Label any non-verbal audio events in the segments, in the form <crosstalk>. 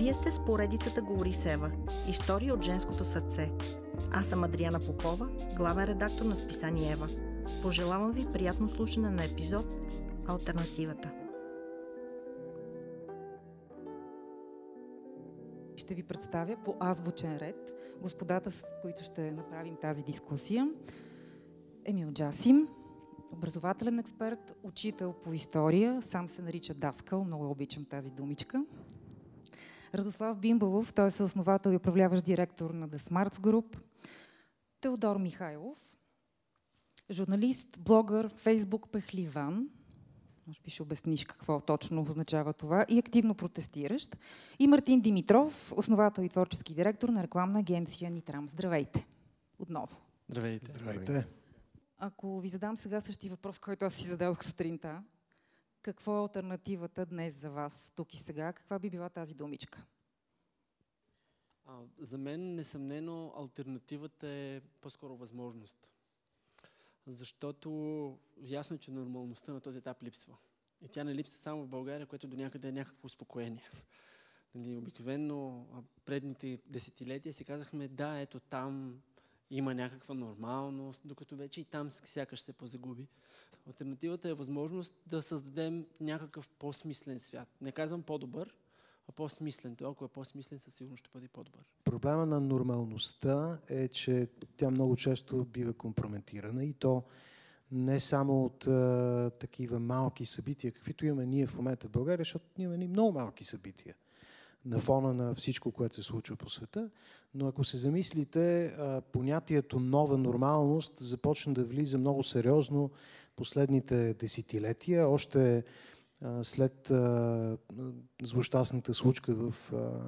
Вие сте с поредицата Говори Сева. Истории от женското сърце. Аз съм Адриана Попова, главен редактор на списание Ева. Пожелавам ви приятно слушане на епизод Альтернативата. Ще ви представя по азбучен ред господата, с които ще направим тази дискусия. Емил Джасим, образователен експерт, учител по история, сам се нарича Даскал, много обичам тази думичка. Радослав Бимбалов, той е съосновател и управляващ директор на The Smarts Group. Теодор Михайлов, журналист, блогър, фейсбук пехливан, може би ще обясниш какво точно означава това, и активно протестиращ. И Мартин Димитров, основател и творчески директор на рекламна агенция Нитрам. Здравейте! Отново. Здравейте. Здравейте. Ако ви задам сега същия въпрос, който аз си зададох сутринта, какво е альтернативата днес за вас, тук и сега? Каква би била тази думичка? А, за мен, несъмнено, альтернативата е по-скоро възможност. Защото ясно е, че нормалността на този етап липсва. И тя не липсва само в България, което до някъде е някакво успокоение. Нали, обикновено предните десетилетия си казахме, да, ето там има някаква нормалност, докато вече и там сякаш се позагуби. Альтернативата е възможност да създадем някакъв по-смислен свят. Не казвам по-добър, а по-смислен. Това, ако е по-смислен, със сигурност ще бъде по-добър. Проблема на нормалността е, че тя много често бива компрометирана и то не само от а, такива малки събития, каквито имаме ние в момента в България, защото ние имаме много малки събития на фона на всичко, което се случва по света. Но ако се замислите, понятието нова нормалност започна да влиза много сериозно последните десетилетия. Още след злощастната случка в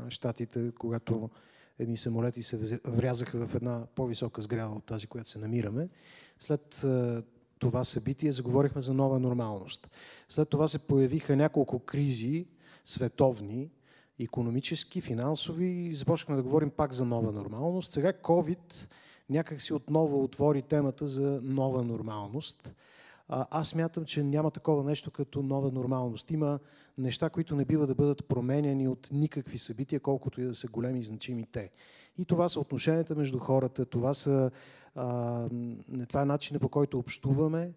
Штатите, когато едни самолети се врязаха в една по-висока сграда от тази, която се намираме. След това събитие заговорихме за нова нормалност. След това се появиха няколко кризи, световни, економически, финансови и започнахме да говорим пак за нова нормалност. Сега COVID някак си отново отвори темата за нова нормалност. Аз мятам, че няма такова нещо като нова нормалност. Има неща, които не бива да бъдат променяни от никакви събития, колкото и да са големи и значими те. И това са отношенията между хората, това, са, а, това е начинът по който общуваме,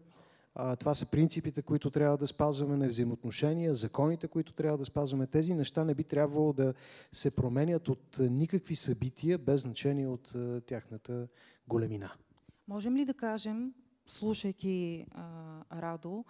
това са принципите, които трябва да спазваме на взаимоотношения, законите, които трябва да спазваме. Тези неща не би трябвало да се променят от никакви събития, без значение от тяхната големина. Можем ли да кажем, слушайки а, Радо,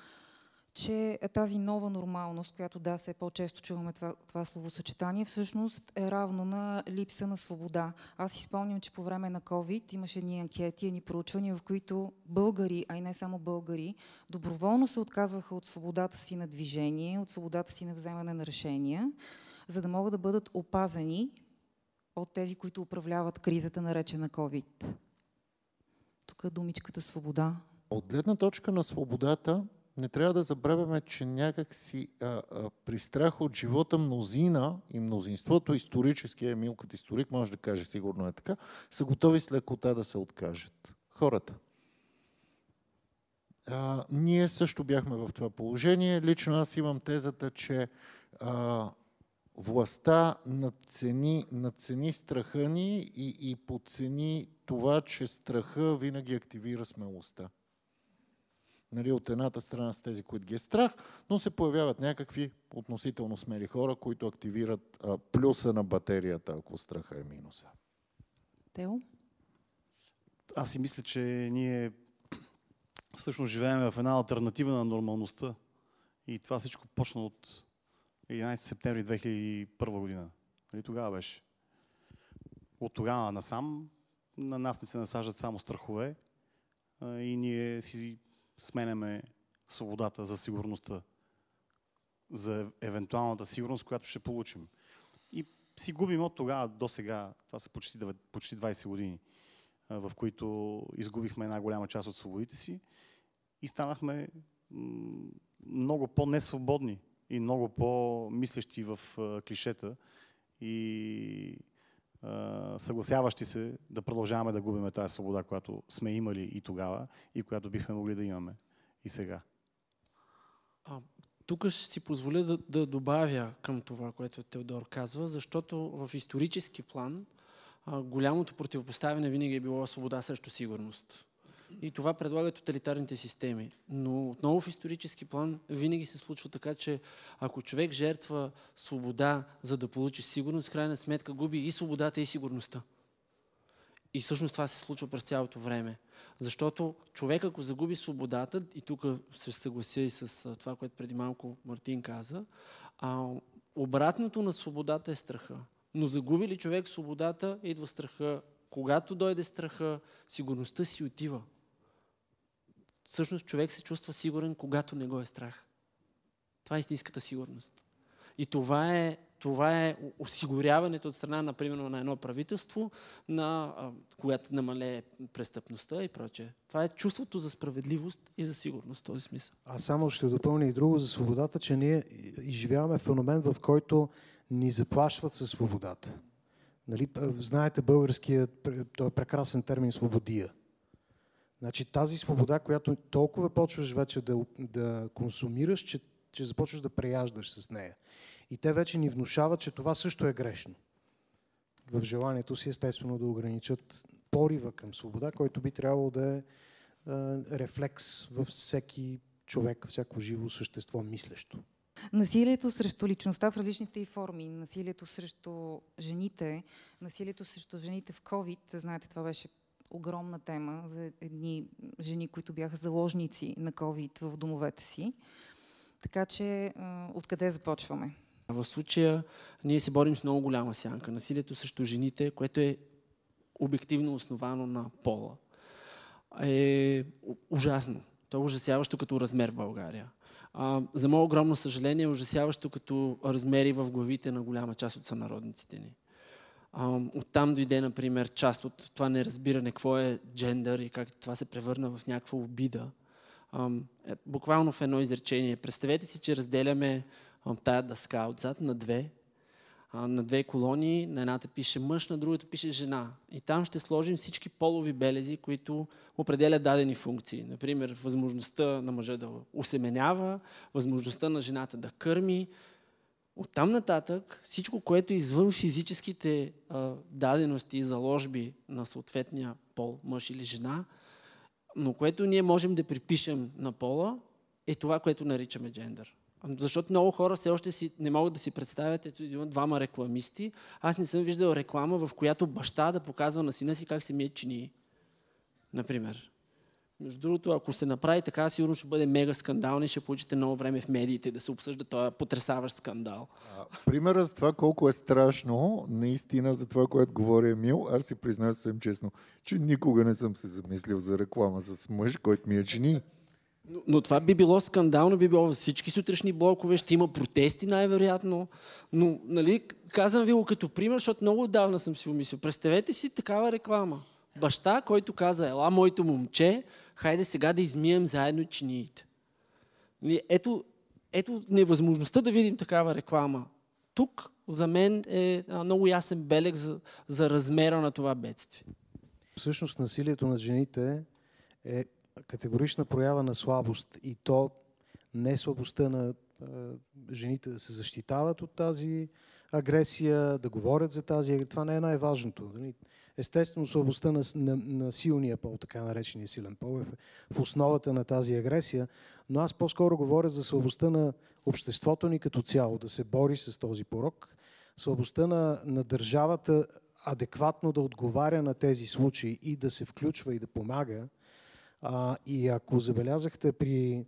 че тази нова нормалност, която да, все по-често чуваме това, това словосъчетание, всъщност е равно на липса на свобода. Аз си спомням, че по време на COVID имаше ни анкети, ни проучвания, в които българи, а и не само българи, доброволно се отказваха от свободата си на движение, от свободата си на вземане на решения, за да могат да бъдат опазени от тези, които управляват кризата, наречена COVID. Тук е думичката свобода. От гледна точка на свободата, не трябва да забравяме, че някак си а, а, при страх от живота мнозина и мнозинството исторически, Емил като историк може да каже, сигурно е така, са готови с лекота да се откажат. Хората. А, ние също бяхме в това положение. Лично аз имам тезата, че а, властта надцени, надцени страха ни и, и подцени това, че страха винаги активира смелостта. Нали, от едната страна с тези, които ги е страх, но се появяват някакви относително смели хора, които активират а, плюса на батерията, ако страха е минуса. Тео? Аз си мисля, че ние всъщност живеем в една альтернатива на нормалността. И това всичко почна от 11 септември 2001 година. Нали, тогава беше. От тогава насам на нас не се насаждат само страхове а, и ние си сменяме свободата за сигурността, за евентуалната сигурност, която ще получим. И си губим от тогава до сега, това са почти, почти 20 години, в които изгубихме една голяма част от свободите си и станахме много по-несвободни и много по-мислещи в клишета и съгласяващи се да продължаваме да губиме тази свобода, която сме имали и тогава и която бихме могли да имаме и сега. А, тук ще си позволя да, да добавя към това, което Теодор казва, защото в исторически план а, голямото противопоставяне винаги е било свобода срещу сигурност. И това предлагат тоталитарните системи. Но отново в исторически план винаги се случва така, че ако човек жертва свобода, за да получи сигурност, крайна сметка губи и свободата, и сигурността. И всъщност това се случва през цялото време. Защото човек, ако загуби свободата, и тук се съглася и с това, което преди малко Мартин каза, а, обратното на свободата е страха. Но загуби ли човек свободата, идва страха. Когато дойде страха, сигурността си отива. Всъщност човек се чувства сигурен, когато не го е страх. Това е истинската сигурност. И това е, това е осигуряването от страна, например, на едно правителство, на, когато намалее престъпността и прочее. Това е чувството за справедливост и за сигурност в този смисъл. Аз само ще допълня и друго за свободата, че ние изживяваме феномен, в който ни заплашват със свободата. Нали, знаете българския, този прекрасен термин свободия. Значи тази свобода, която толкова почваш вече да, да консумираш, че, че започваш да преяждаш с нея. И те вече ни внушават, че това също е грешно. В желанието си естествено да ограничат порива към свобода, който би трябвало да е, е рефлекс във всеки човек, всяко живо същество мислещо. Насилието срещу личността в различните и форми, насилието срещу жените, насилието срещу жените в COVID, знаете, това беше огромна тема за едни жени, които бяха заложници на COVID в домовете си. Така че откъде започваме? В случая ние се борим с много голяма сянка. Насилието срещу жените, което е обективно основано на пола, е ужасно. То е ужасяващо като размер в България. А, за мое огромно съжаление е ужасяващо като размери в главите на голяма част от сънародниците ни. Оттам дойде, например, част от това неразбиране какво е джендър и как това се превърна в някаква обида. Е, буквално в едно изречение. Представете си, че разделяме тая дъска отзад на две, на две колонии. На едната пише мъж, на другата пише жена. И там ще сложим всички полови белези, които определят дадени функции. Например, възможността на мъжа да усеменява, възможността на жената да кърми, Оттам нататък всичко, което е извън физическите а, дадености и заложби на съответния пол, мъж или жена, но което ние можем да припишем на пола, е това, което наричаме джендър. Защото много хора все още си, не могат да си представят, ето има двама рекламисти. Аз не съм виждал реклама, в която баща да показва на сина си как се мие чинии. Например. Между другото, ако се направи така, сигурно ще бъде мега скандал и ще получите много време в медиите да се обсъжда този потрясаващ скандал. Примера за това колко е страшно, наистина за това, което говори Емил, аз си признавам съвсем честно, че никога не съм се замислил за реклама с мъж, който ми е чини. Но, но това би било скандално, би било във всички сутрешни блокове, ще има протести най-вероятно. Но, нали, казвам ви го като пример, защото много отдавна съм си умислил. Представете си такава реклама. Баща, който каза, ела, моето момче, хайде сега да измием заедно чиниите. Нали, ето, ето невъзможността да видим такава реклама. Тук за мен е много ясен белег за, за размера на това бедствие. Всъщност насилието на жените е категорична проява на слабост и то не е слабостта на жените да се защитават от тази агресия, да говорят за тази. Това не е най-важното. Естествено, слабостта на, на, на силния пол, така наречения силен пол, е в, в основата на тази агресия, но аз по-скоро говоря за слабостта на обществото ни като цяло, да се бори с този порок, слабостта на, на държавата адекватно да отговаря на тези случаи и да се включва и да помага. А, и ако забелязахте при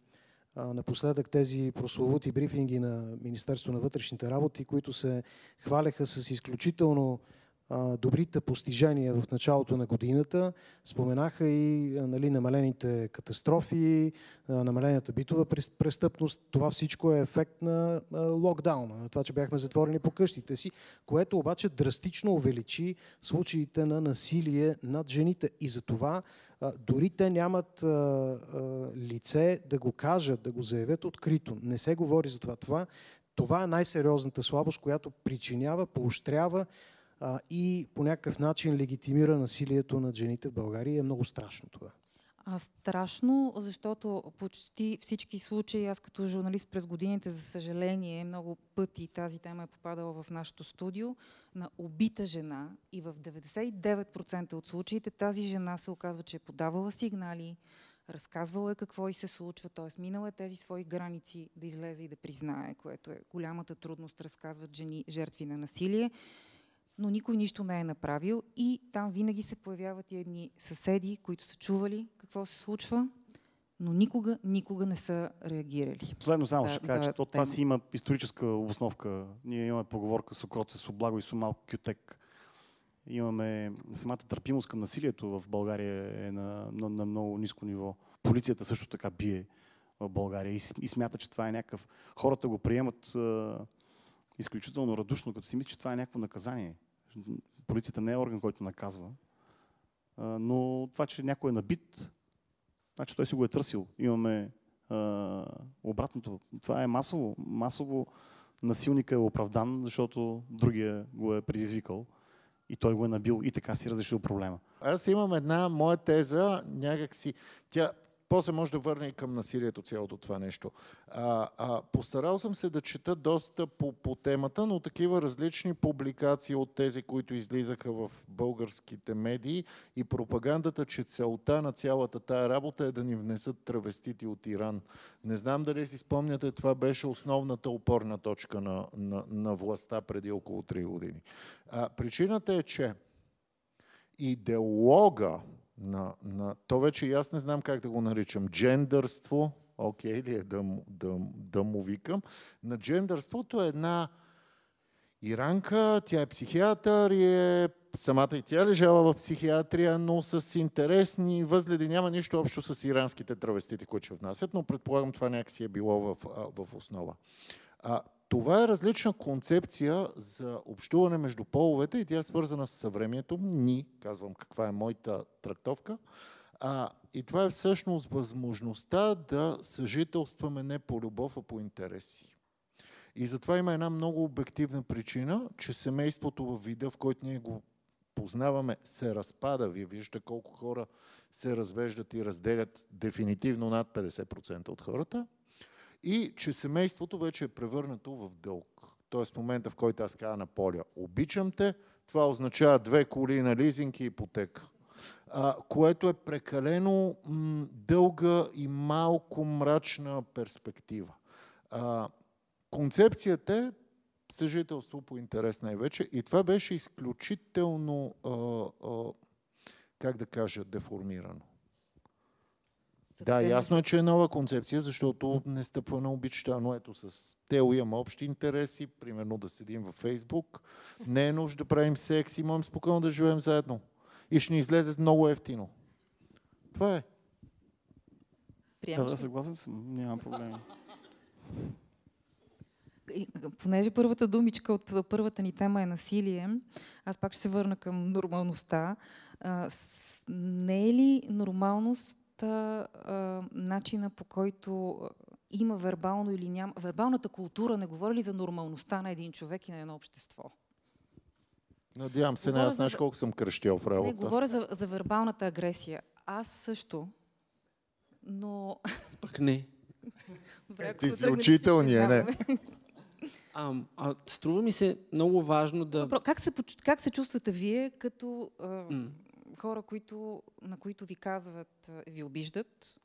напоследък тези прословути брифинги на Министерство на вътрешните работи, които се хваляха с изключително добрите постижения в началото на годината. Споменаха и нали, намалените катастрофи, намалената битова престъпност. Това всичко е ефект на локдауна, на това, че бяхме затворени по къщите си, което обаче драстично увеличи случаите на насилие над жените. И за това дори те нямат лице да го кажат, да го заявят открито. Не се говори за това. Това, това е най-сериозната слабост, която причинява, поощрява а, и по някакъв начин легитимира насилието над жените в България. Е много страшно това. А, страшно, защото почти всички случаи, аз като журналист през годините, за съжаление, много пъти тази тема е попадала в нашото студио, на убита жена и в 99% от случаите тази жена се оказва, че е подавала сигнали, разказвала е какво и се случва, т.е. минала е тези свои граници да излезе и да признае, което е голямата трудност, разказват жени, жертви на насилие но никой нищо не е направил и там винаги се появяват и едни съседи, които са чували какво се случва, но никога, никога не са реагирали. Последно само да, ще кажа, да, че това си има историческа обосновка. Ние имаме поговорка с окроце, с облаго и с малко кютек. Имаме самата търпимост към насилието в България е на, на, на много ниско ниво. Полицията също така бие в България и, и смята, че това е някакъв... Хората го приемат е, изключително радушно, като си мисля, че това е някакво наказание. Полицията не е орган, който наказва. Но това, че някой е набит, значи той си го е търсил. Имаме обратното. Това е масово. Масово насилника е оправдан, защото другия го е предизвикал и той го е набил и така си разрешил проблема. Аз имам една моя теза, някакси, тя после може да върне и към насилието цялото това нещо. А, а, постарал съм се да чета доста по, по темата, но такива различни публикации от тези, които излизаха в българските медии и пропагандата, че целта на цялата тая работа е да ни внесат травестити от Иран. Не знам дали си спомняте, това беше основната опорна точка на, на, на властта преди около 3 години. А, причината е, че идеолога, на, на... То вече и аз не знам как да го наричам. Джендърство, окей okay, ли е да, да, да му викам. На джендърството е една иранка, тя е психиатър и е самата и тя лежала в психиатрия, но с интересни възгледи. Няма нищо общо с иранските травестити, които ще внасят, но предполагам това някакси е било в, в основа. А, това е различна концепция за общуване между половете и тя е свързана с съвремието. Ни, казвам каква е моята трактовка. А, и това е всъщност възможността да съжителстваме не по любов, а по интереси. И затова има една много обективна причина, че семейството във вида, в който ние го познаваме, се разпада. Вие виждате колко хора се развеждат и разделят дефинитивно над 50% от хората и че семейството вече е превърнато в дълг. Тоест момента, в който аз казвам на Поля, обичам те, това означава две коли на лизинг и ипотека. А, което е прекалено дълга и малко мрачна перспектива. А, концепцията е съжителство по интерес най-вече и това беше изключително, а, а, как да кажа, деформирано. Да, ясно е, че е нова концепция, защото не стъпва на обичта, но ето с Тео имам общи интереси, примерно да седим във Фейсбук, не е нужда да правим секс и можем спокойно да живеем заедно. И ще ни излезе много ефтино. Това е. Приемаш да, съгласен съм, няма проблеми. Понеже първата думичка от първата ни тема е насилие, аз пак ще се върна към нормалността. не е ли нормалност а, а, начина по който има вербално или няма. Вербалната култура не говори ли за нормалността на един човек и на едно общество? Надявам се, не аз знаеш колко съм кръщял в работа. Не, говоря за, за вербалната агресия. Аз също, но... Пък не. Добре, Ти си учителния, не. А, а, струва ми се много важно да... Как се, как се чувствате вие като а, mm хора, които, на които ви казват, ви обиждат,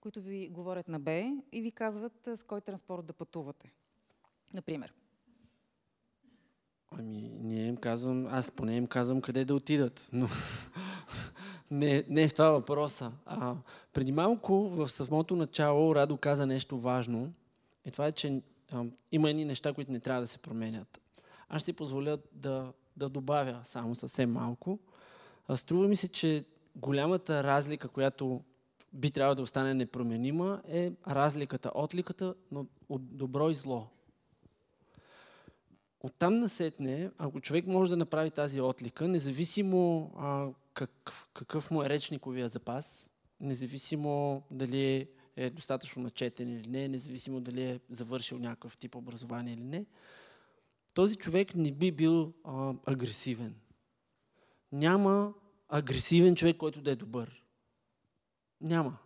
които ви говорят на Б и ви казват с кой транспорт да пътувате. Например. Ами, не им казвам, аз поне им казвам къде да отидат, но <laughs> не, не е в това въпроса. А, преди малко в самото начало Радо каза нещо важно и това е, че а, има едни неща, които не трябва да се променят. Аз ще си позволя да, да добавя само съвсем малко. Струва ми се, че голямата разлика, която би трябвало да остане непроменима, е разликата, отликата от добро и зло. Оттам насетне, ако човек може да направи тази отлика, независимо а, как, какъв му е речниковия запас, независимо дали е достатъчно начетен или не, независимо дали е завършил някакъв тип образование или не, този човек не би бил а, агресивен няма агресивен човек, който да е добър. Няма.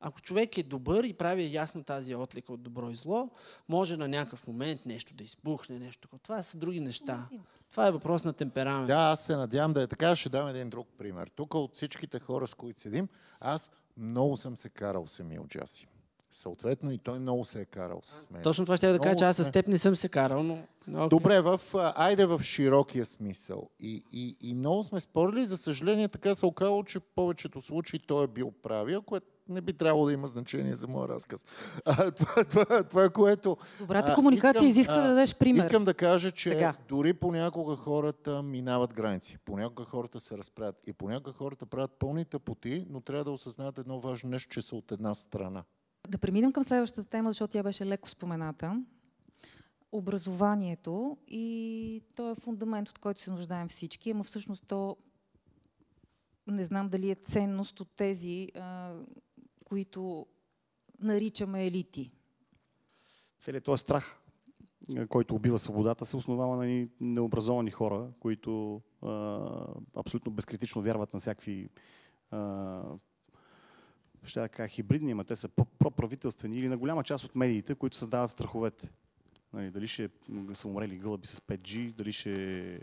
Ако човек е добър и прави ясно тази отлика от добро и зло, може на някакъв момент нещо да избухне, нещо такова. Това са други неща. Това е въпрос на темперамент. Да, аз се надявам да е така. Ще дам един друг пример. Тук от всичките хора, с които седим, аз много съм се карал с Емил Джаси. Съответно и той много се е карал с мен. Точно това ще я да кажа, че аз с теб не съм се карал, но... но окей. Добре, в, а, айде в широкия смисъл. И, и, и много сме спорили. За съжаление, така се оказало, че в повечето случаи той е бил прави, което не би трябвало да има значение за моя разказ. А, това, това, това, което... Добрата а, комуникация изисква да дадеш пример. Искам да кажа, че Сега. дори понякога хората минават граници, понякога хората се разправят и понякога хората правят пълни тъпоти, но трябва да осъзнаят едно важно нещо, че са от една страна. Да преминем към следващата тема, защото тя беше леко спомената. Образованието и то е фундамент, от който се нуждаем всички, ама всъщност то не знам дали е ценност от тези, които наричаме елити. Целият този страх, който убива свободата, се основава на необразовани хора, които абсолютно безкритично вярват на всякакви ще да кажа хибридни, ама те са проправителствени или на голяма част от медиите, които създават страховете. Нали, дали ще са умрели гълъби с 5G, дали ще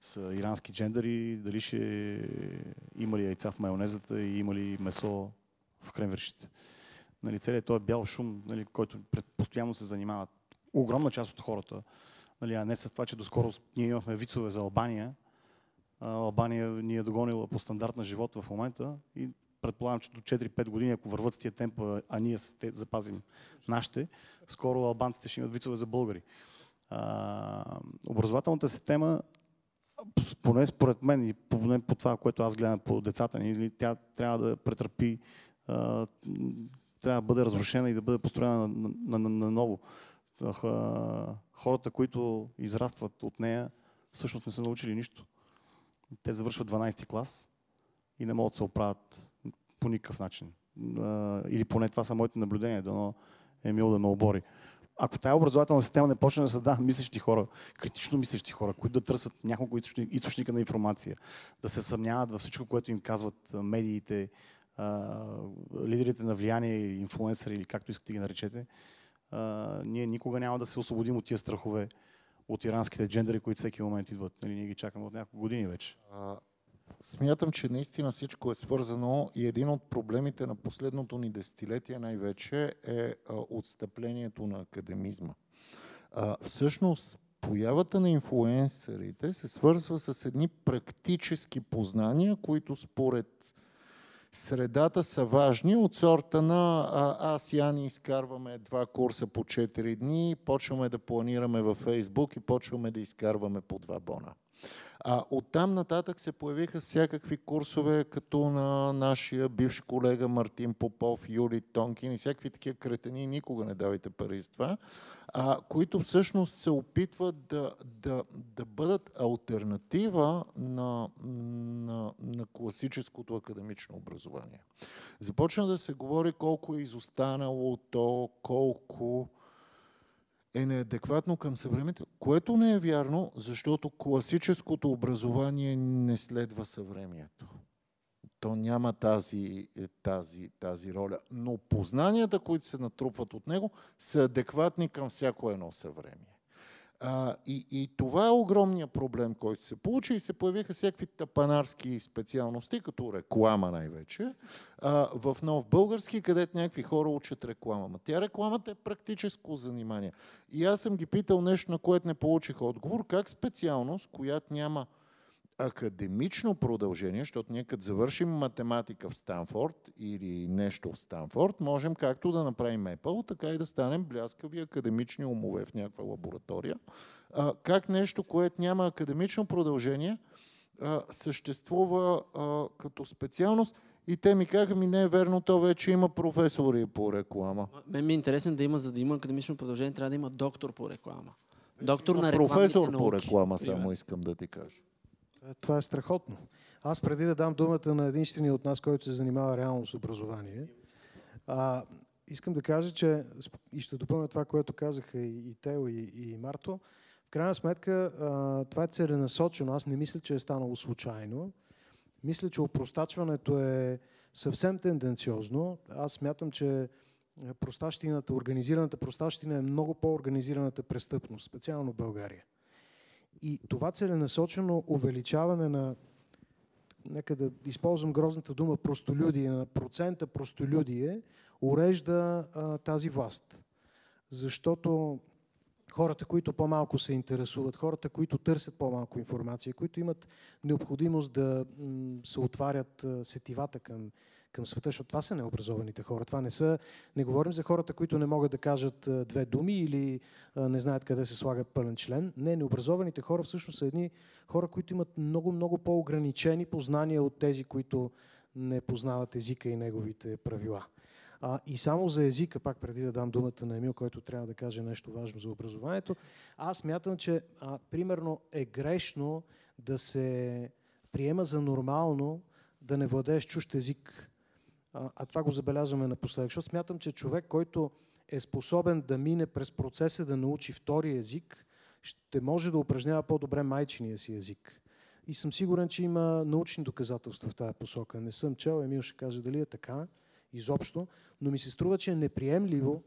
са ирански джендъри, дали ще има ли яйца в майонезата и има ли месо в кремвиршите. Нали, целият този бял шум, нали, който постоянно се занимават огромна част от хората, нали, а не с това, че доскоро ние имахме вицове за Албания. Албания ни е догонила по стандарт на живот в момента и предполагам, че до 4-5 години, ако върват с тия темпа, а ние с те запазим нашите, скоро албанците ще имат вицове за българи. А, образователната система, поне според мен и поне по това, което аз гледам по децата ни, тя трябва да претърпи, а, трябва да бъде разрушена и да бъде построена на, на, на, на ново. Хората, които израстват от нея, всъщност не са научили нищо. Те завършват 12 клас и не могат да се оправят по никакъв начин. Или поне това са моите наблюдения, дано Емил да ме обори. Ако тая образователна система не почне да създава мислещи хора, критично мислещи хора, които да търсят няколко източни- източника на информация, да се съмняват във всичко, което им казват медиите, лидерите на влияние, инфлуенсъри или както искате ги наречете, ние никога няма да се освободим от тия страхове от иранските джендери, които всеки момент идват. Нали, ние ги чакаме от няколко години вече. Смятам, че наистина всичко е свързано и един от проблемите на последното ни десетилетие най-вече е отстъплението на академизма. Всъщност, появата на инфлуенсърите се свързва с едни практически познания, които според средата са важни от сорта на аз и Ани изкарваме два курса по 4 дни, почваме да планираме във Фейсбук и почваме да изкарваме по два бона. А оттам нататък се появиха всякакви курсове, като на нашия бивш колега Мартин Попов, Юли Тонкин и всякакви такива кретени, никога не давайте пари за това, а, които всъщност се опитват да, да, да бъдат альтернатива на, на, на класическото академично образование. Започна да се говори колко е изостанало то, колко е неадекватно към съвременето, което не е вярно, защото класическото образование не следва съвремието. То няма тази, е, тази, тази роля. Но познанията, които се натрупват от него, са адекватни към всяко едно съвремие. А, и, и това е огромният проблем, който се получи и се появиха всякакви тапанарски специалности, като реклама най-вече, в нов български, където някакви хора учат реклама. Ма тя рекламата е практическо занимание. И аз съм ги питал нещо, на което не получих отговор, как специалност, която няма академично продължение, защото ние като завършим математика в Станфорд или нещо в Станфорд, можем както да направим Apple, така и да станем бляскави академични умове в някаква лаборатория. А, как нещо, което няма академично продължение, а, съществува а, като специалност и те ми казаха, ми не е верно, то вече има професори по реклама. Мен ми е интересно да има, за да има академично продължение, трябва да има доктор по реклама. Доктор на рекламните Професор по науки. реклама, само искам да ти кажа. Е, Това е страхотно. Аз преди да дам думата на единствения от нас, който се занимава реално с образование, а, искам да кажа, че и ще допълня това, което казаха и, и Тео, и, и Марто. В крайна сметка а, това е целенасочено. Аз не мисля, че е станало случайно. Мисля, че опростачването е съвсем тенденциозно. Аз смятам, че простащината, организираната простащина е много по-организираната престъпност, специално в България. И това целенасочено увеличаване на, нека да използвам грозната дума, простолюдие, на процента простолюдие, урежда а, тази власт. Защото хората, които по-малко се интересуват, хората, които търсят по-малко информация, които имат необходимост да се отварят сетивата към, към света, защото това са необразованите хора. Това не са, не говорим за хората, които не могат да кажат две думи или не знаят къде се слага пълен член. Не, необразованите хора всъщност са едни хора, които имат много, много по-ограничени познания от тези, които не познават езика и неговите правила. А, и само за езика, пак преди да дам думата на Емил, който трябва да каже нещо важно за образованието, аз мятам, че а, примерно е грешно да се приема за нормално да не владееш чужд език. А, това го забелязваме напоследък, защото смятам, че човек, който е способен да мине през процеса да научи втори език, ще може да упражнява по-добре майчиния си език. И съм сигурен, че има научни доказателства в тази посока. Не съм чел, Емил ще каже дали е така изобщо, но ми се струва, че е неприемливо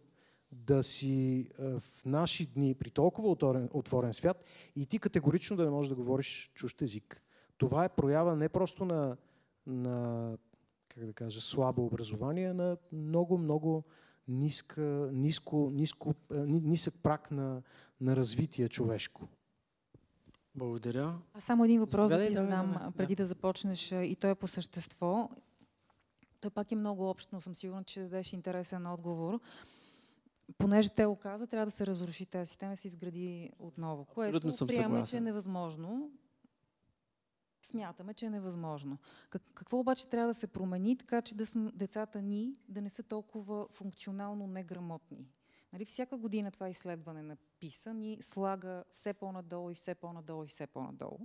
да си в наши дни, при толкова отворен, отворен свят, и ти категорично да не можеш да говориш чужд език. Това е проява не просто на, на как да кажа, слабо образование, на много, много ниска, ниско, ниско, нисък прак на, на развитие човешко. Благодаря. А само един въпрос да ти задам, преди да. да започнеш, и той е по същество. Той пак е много общо, но съм сигурна, че дадеш интересен отговор. Понеже те го каза, трябва да се разруши тази система и се изгради отново. Което съм приемаме, че е невъзможно. Смятаме, че е невъзможно. Как, какво обаче трябва да се промени, така че да см, децата ни да не са толкова функционално неграмотни? Нали, всяка година това изследване на ПИСа ни слага все по-надолу и все по-надолу и все по-надолу.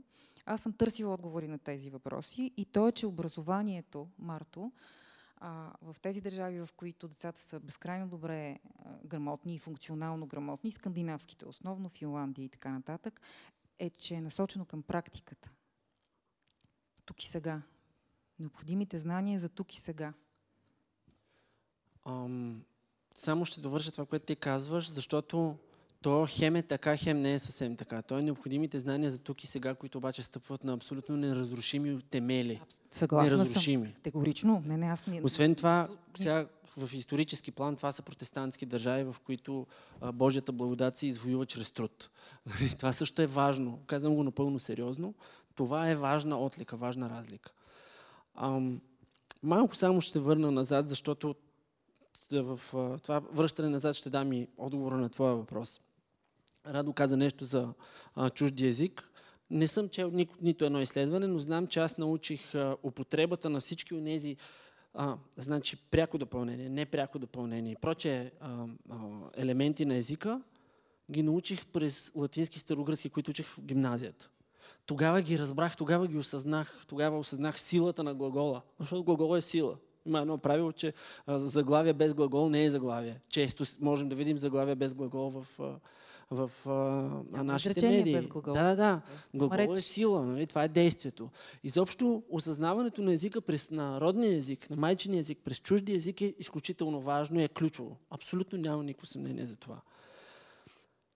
Аз съм търсила отговори на тези въпроси и то е, че образованието, Марто, а, в тези държави, в които децата са безкрайно добре а, грамотни и функционално грамотни, скандинавските, основно Финландия и така нататък, е, че е насочено към практиката. Тук и сега. Необходимите знания за тук и сега. Um, само ще довърша това, което ти казваш, защото то хем е така, хем не е съвсем така. То е необходимите знания за тук и сега, които обаче стъпват на абсолютно неразрушими темели. Съгласна неразрушими. съм. Категорично. Не, не, аз не... Освен това, сега в исторически план това са протестантски държави, в които а, Божията благодат се извоюва чрез труд. <laughs> Нали, това също е важно. Казвам го напълно сериозно. Това е важна отлика, важна разлика. Ам, малко само ще върна назад, защото в това връщане назад ще дам и отговора на твоя въпрос. Радо каза нещо за а, чужди език. Не съм чел ни, нито едно изследване, но знам, че аз научих а, употребата на всички от тези значи пряко допълнение, не пряко допълнение и проче а, а, елементи на езика, ги научих през латински старогръцки, които учих в гимназията. Тогава ги разбрах, тогава ги осъзнах, тогава осъзнах силата на глагола, защото глагола е сила. Има едно правило, че заглавие без глагол не е заглавие. Често можем да видим заглавие без глагол в в а, нашите медии. Без глагол. Да, да, да. Глагол е сила, нали? това е действието. Изобщо осъзнаването на езика през народния език, на майчиния език, през чужди език е изключително важно и е ключово. Абсолютно няма никакво съмнение за това.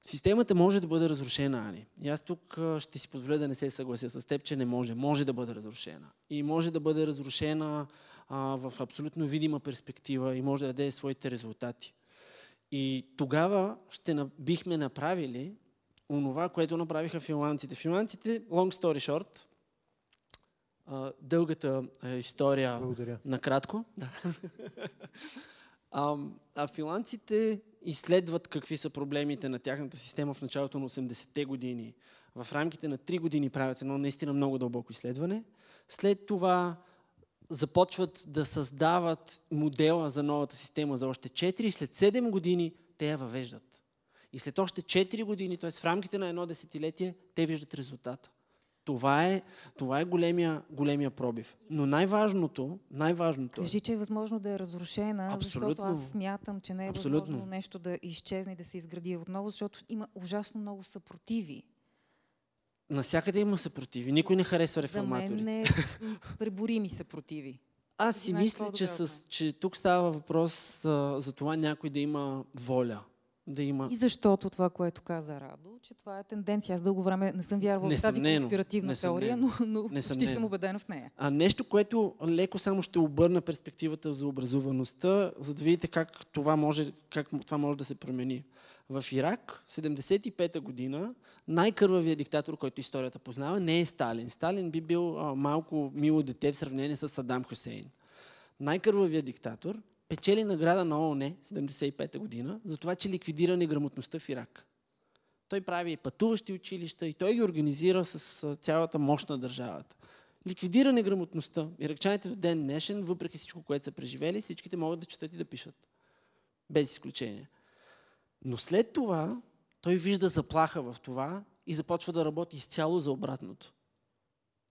Системата може да бъде разрушена, Ани. И аз тук ще си позволя да не се съглася с теб, че не може. Може да бъде разрушена. И може да бъде разрушена а, в абсолютно видима перспектива и може да даде своите резултати. И тогава ще бихме направили онова, което направиха финландците. Финландците, long story short, дългата история Благодаря. накратко. <laughs> Да. А, а финландците изследват какви са проблемите на тяхната система в началото на 80-те години. В рамките на 3 години правят едно наистина много дълбоко изследване. След това започват да създават модела за новата система за още 4 и след 7 години те я въвеждат. И след още 4 години, т.е. в рамките на едно десетилетие, те виждат резултата. Това е, това е големия, големия пробив. Но най-важното, най-важното... Кажи, че е възможно да е разрушена, Абсолютно. защото аз смятам, че не е Абсолютно. възможно нещо да изчезне и да се изгради отново, защото има ужасно много съпротиви Насякъде има съпротиви. Никой не харесва реформаторите. За мен не <laughs> преборими съпротиви. Аз си мисля, че, с, че тук става въпрос а, за това някой да има воля. Да има... И защото това, което каза Радо, че това е тенденция. Аз дълго време не съм вярвала в тази конспиративна теория, но, но почти съм убедена в нея. А нещо, което леко само ще обърна перспективата за образоваността, за да видите как това може, как това може да се промени. В Ирак, 75-та година, най-кървавият диктатор, който историята познава, не е Сталин. Сталин би бил а, малко мило дете в сравнение с Садам Хусейн. Най-кървавият диктатор печели награда на ООН 75-та година за това, че ликвидира неграмотността в Ирак. Той прави и пътуващи училища и той ги организира с цялата мощ на държавата. Ликвидира неграмотността. Иракчаните до ден днешен, въпреки всичко, което са преживели, всичките могат да четат и да пишат. Без изключение. Но след това той вижда заплаха в това и започва да работи изцяло за обратното.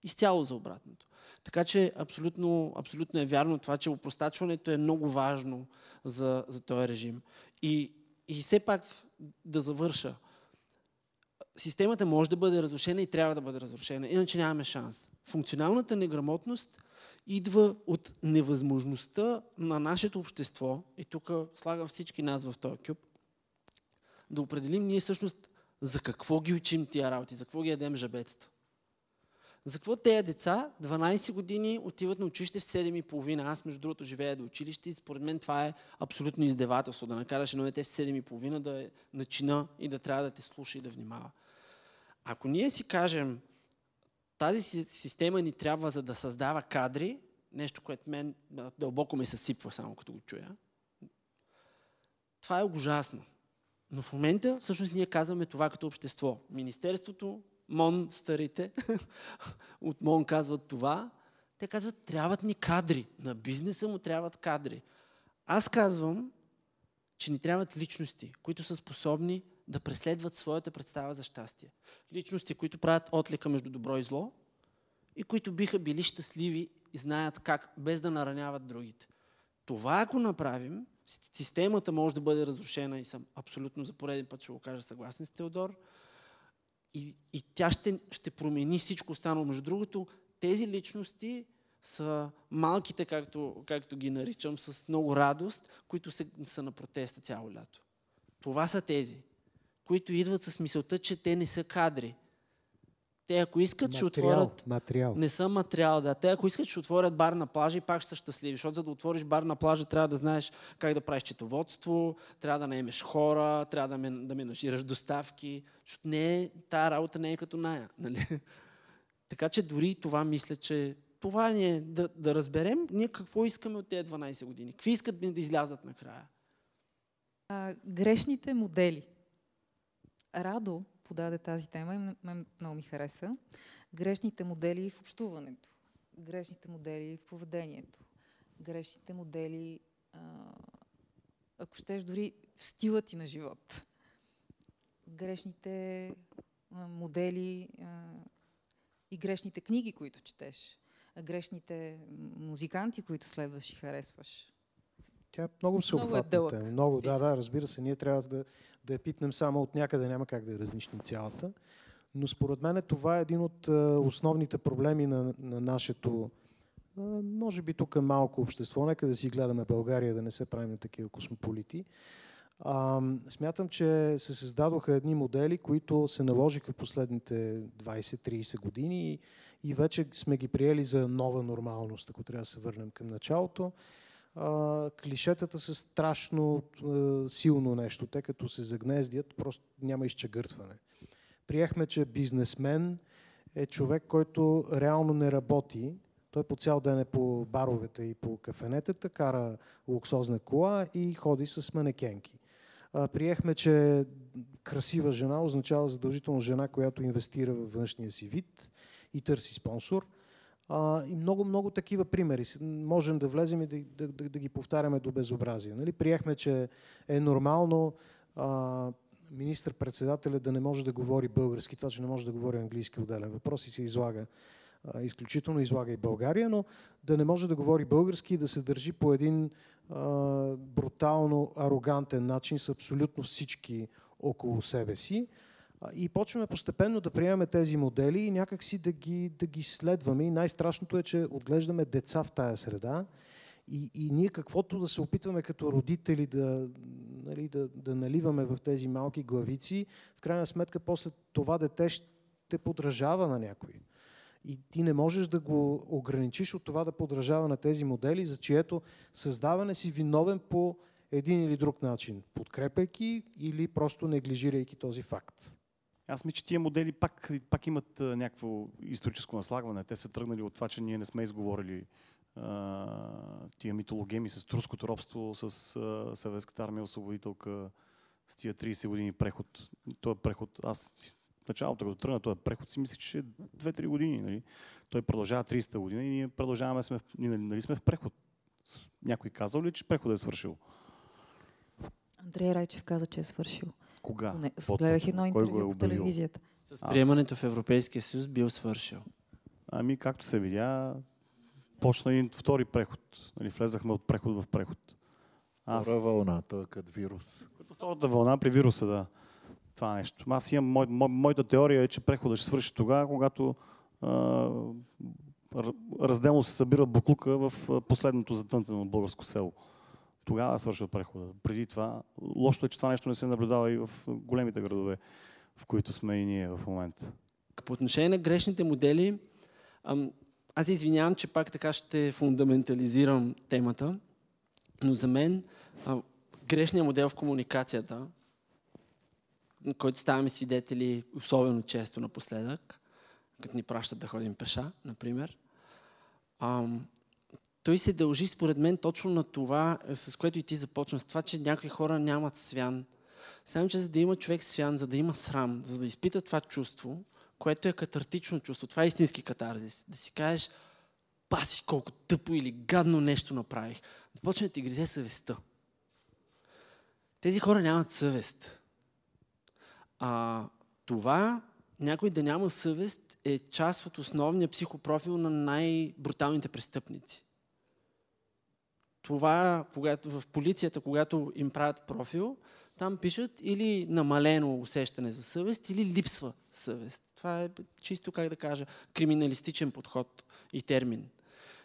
Изцяло за обратното. Така че абсолютно, абсолютно е вярно това, че упростачването е много важно за, за този режим. И, и все пак да завърша. Системата може да бъде разрушена и трябва да бъде разрушена, иначе нямаме шанс. Функционалната неграмотност идва от невъзможността на нашето общество, и тук слагам всички нас в този кюб, да определим ние всъщност за какво ги учим тия работи, за какво ги ядем жабетата. За какво тези деца 12 години отиват на училище в 7.30? Аз, между другото, живея до училище и според мен това е абсолютно издевателство. Да накараш едно дете в 7.30 да е начина и да трябва да те слуша и да внимава. Ако ние си кажем, тази система ни трябва за да създава кадри, нещо, което мен дълбоко ме съсипва само като го чуя, това е ужасно. Но в момента всъщност ние казваме това като общество. Министерството, МОН старите <laughs> от МОН казват това. Те казват, трябват ни кадри. На бизнеса му трябват кадри. Аз казвам, че ни трябват личности, които са способни да преследват своята представа за щастие. Личности, които правят отлика между добро и зло и които биха били щастливи и знаят как, без да нараняват другите. Това ако направим, системата може да бъде разрушена и съм абсолютно за пореден път ще го кажа съгласен с Теодор. И, и тя ще, ще промени всичко останало. Между другото, тези личности са малките, както, както ги наричам, с много радост, които са, са на протеста цяло лято. Това са тези, които идват с мисълта, че те не са кадри, те ако искат, материал, ще отворят... Материал. Не са материал, да. Те ако искат, ще отворят бар на плажа и пак ще са щастливи. Защото за да отвориш бар на плажа, трябва да знаеш как да правиш четоводство, трябва да наемеш хора, трябва да, ме, да менажираш доставки. Защото не е, тая работа не е като ная. <laughs> Нали? Така че дори това мисля, че това ни е да, да разберем ние какво искаме от тези 12 години. Какви искат да излязат накрая? А, грешните модели. Радо подаде тази тема и мен много ми хареса. Грешните модели в общуването, грешните модели в поведението, грешните модели, ако щеш, дори в стила ти на живот. Грешните модели и грешните книги, които четеш. Грешните музиканти, които следваш и харесваш. Тя е много всеобхватна. Много, е дълъг, много да, да, разбира се. Ние трябва да, да я пипнем само от някъде, няма как да я разнищим цялата. Но според мен това е един от основните проблеми на, на нашето, може би тук е малко общество, нека да си гледаме България, да не се правим на такива космополити. А, смятам, че се създадоха едни модели, които се наложиха последните 20-30 години и, и вече сме ги приели за нова нормалност, ако трябва да се върнем към началото а, клишетата са страшно а, силно нещо. Те като се загнездят, просто няма изчегъртване. Приехме, че бизнесмен е човек, който реално не работи. Той по цял ден е по баровете и по кафенетата, кара луксозна кола и ходи с манекенки. Приехме, че красива жена означава задължително жена, която инвестира във външния си вид и търси спонсор. А, и много, много такива примери. Можем да влезем и да, да, да ги повтаряме до безобразие. Нали? Приехме, че е нормално а, министър-председателя да не може да говори български, това, че не може да говори английски отделен въпрос и се излага а, изключително излага и България, но да не може да говори български и да се държи по един а, брутално арогантен начин с абсолютно всички около себе си. И почваме постепенно да приемаме тези модели и някакси да ги, да ги следваме. И най-страшното е, че отглеждаме деца в тая среда. И, и ние каквото да се опитваме като родители да, нали, да, да наливаме в тези малки главици, в крайна сметка после това дете ще подражава на някой. И ти не можеш да го ограничиш от това да подражава на тези модели, за чието създаване си виновен по един или друг начин, подкрепяйки или просто неглижирайки този факт. Аз мисля, че тия модели пак, пак имат някакво историческо наслагване. Те са тръгнали от това, че ние не сме изговорили а, тия митологеми с турското робство, с а, съветската армия освободителка, с тия 30 години преход. Той преход, аз в началото, като тръгна този преход, си мислех, че е 2-3 години. Нали? Той продължава 30-та година и ние продължаваме, сме, нали, нали сме в преход. Някой казал ли, че преходът е свършил? Андрей Райчев каза, че е свършил. Кога? Не, гледах едно е интервю по телевизията. С приемането в Европейския съюз бил свършил. Ами, както се видя, почна и втори преход. Нали, влезахме от преход в преход. Аз... Втора вълна, той е като вирус. Втората вълна при вируса, да. Това нещо. Аз имам, мой, мо, моята теория е, че преходът ще свърши тогава, когато а, разделно се събира буклука в последното затънтено българско село. Тогава свършва прехода. Преди това, лошото е, че това нещо не се наблюдава и в големите градове, в които сме и ние в момента. По отношение на грешните модели, аз извинявам, че пак така ще фундаментализирам темата, но за мен грешният модел в комуникацията, на който ставаме свидетели особено често напоследък, като ни пращат да ходим пеша, например, той се дължи според мен точно на това, с което и ти започна, с това, че някои хора нямат свян. Само, че за да има човек свян, за да има срам, за да изпита това чувство, което е катартично чувство, това е истински катарзис, да си кажеш, паси колко тъпо или гадно нещо направих, да почне да ти гризе съвестта. Тези хора нямат съвест. А, това, някой да няма съвест, е част от основния психопрофил на най-бруталните престъпници. Това, когато в полицията, когато им правят профил, там пишат или намалено усещане за съвест, или липсва съвест. Това е чисто, как да кажа, криминалистичен подход и термин.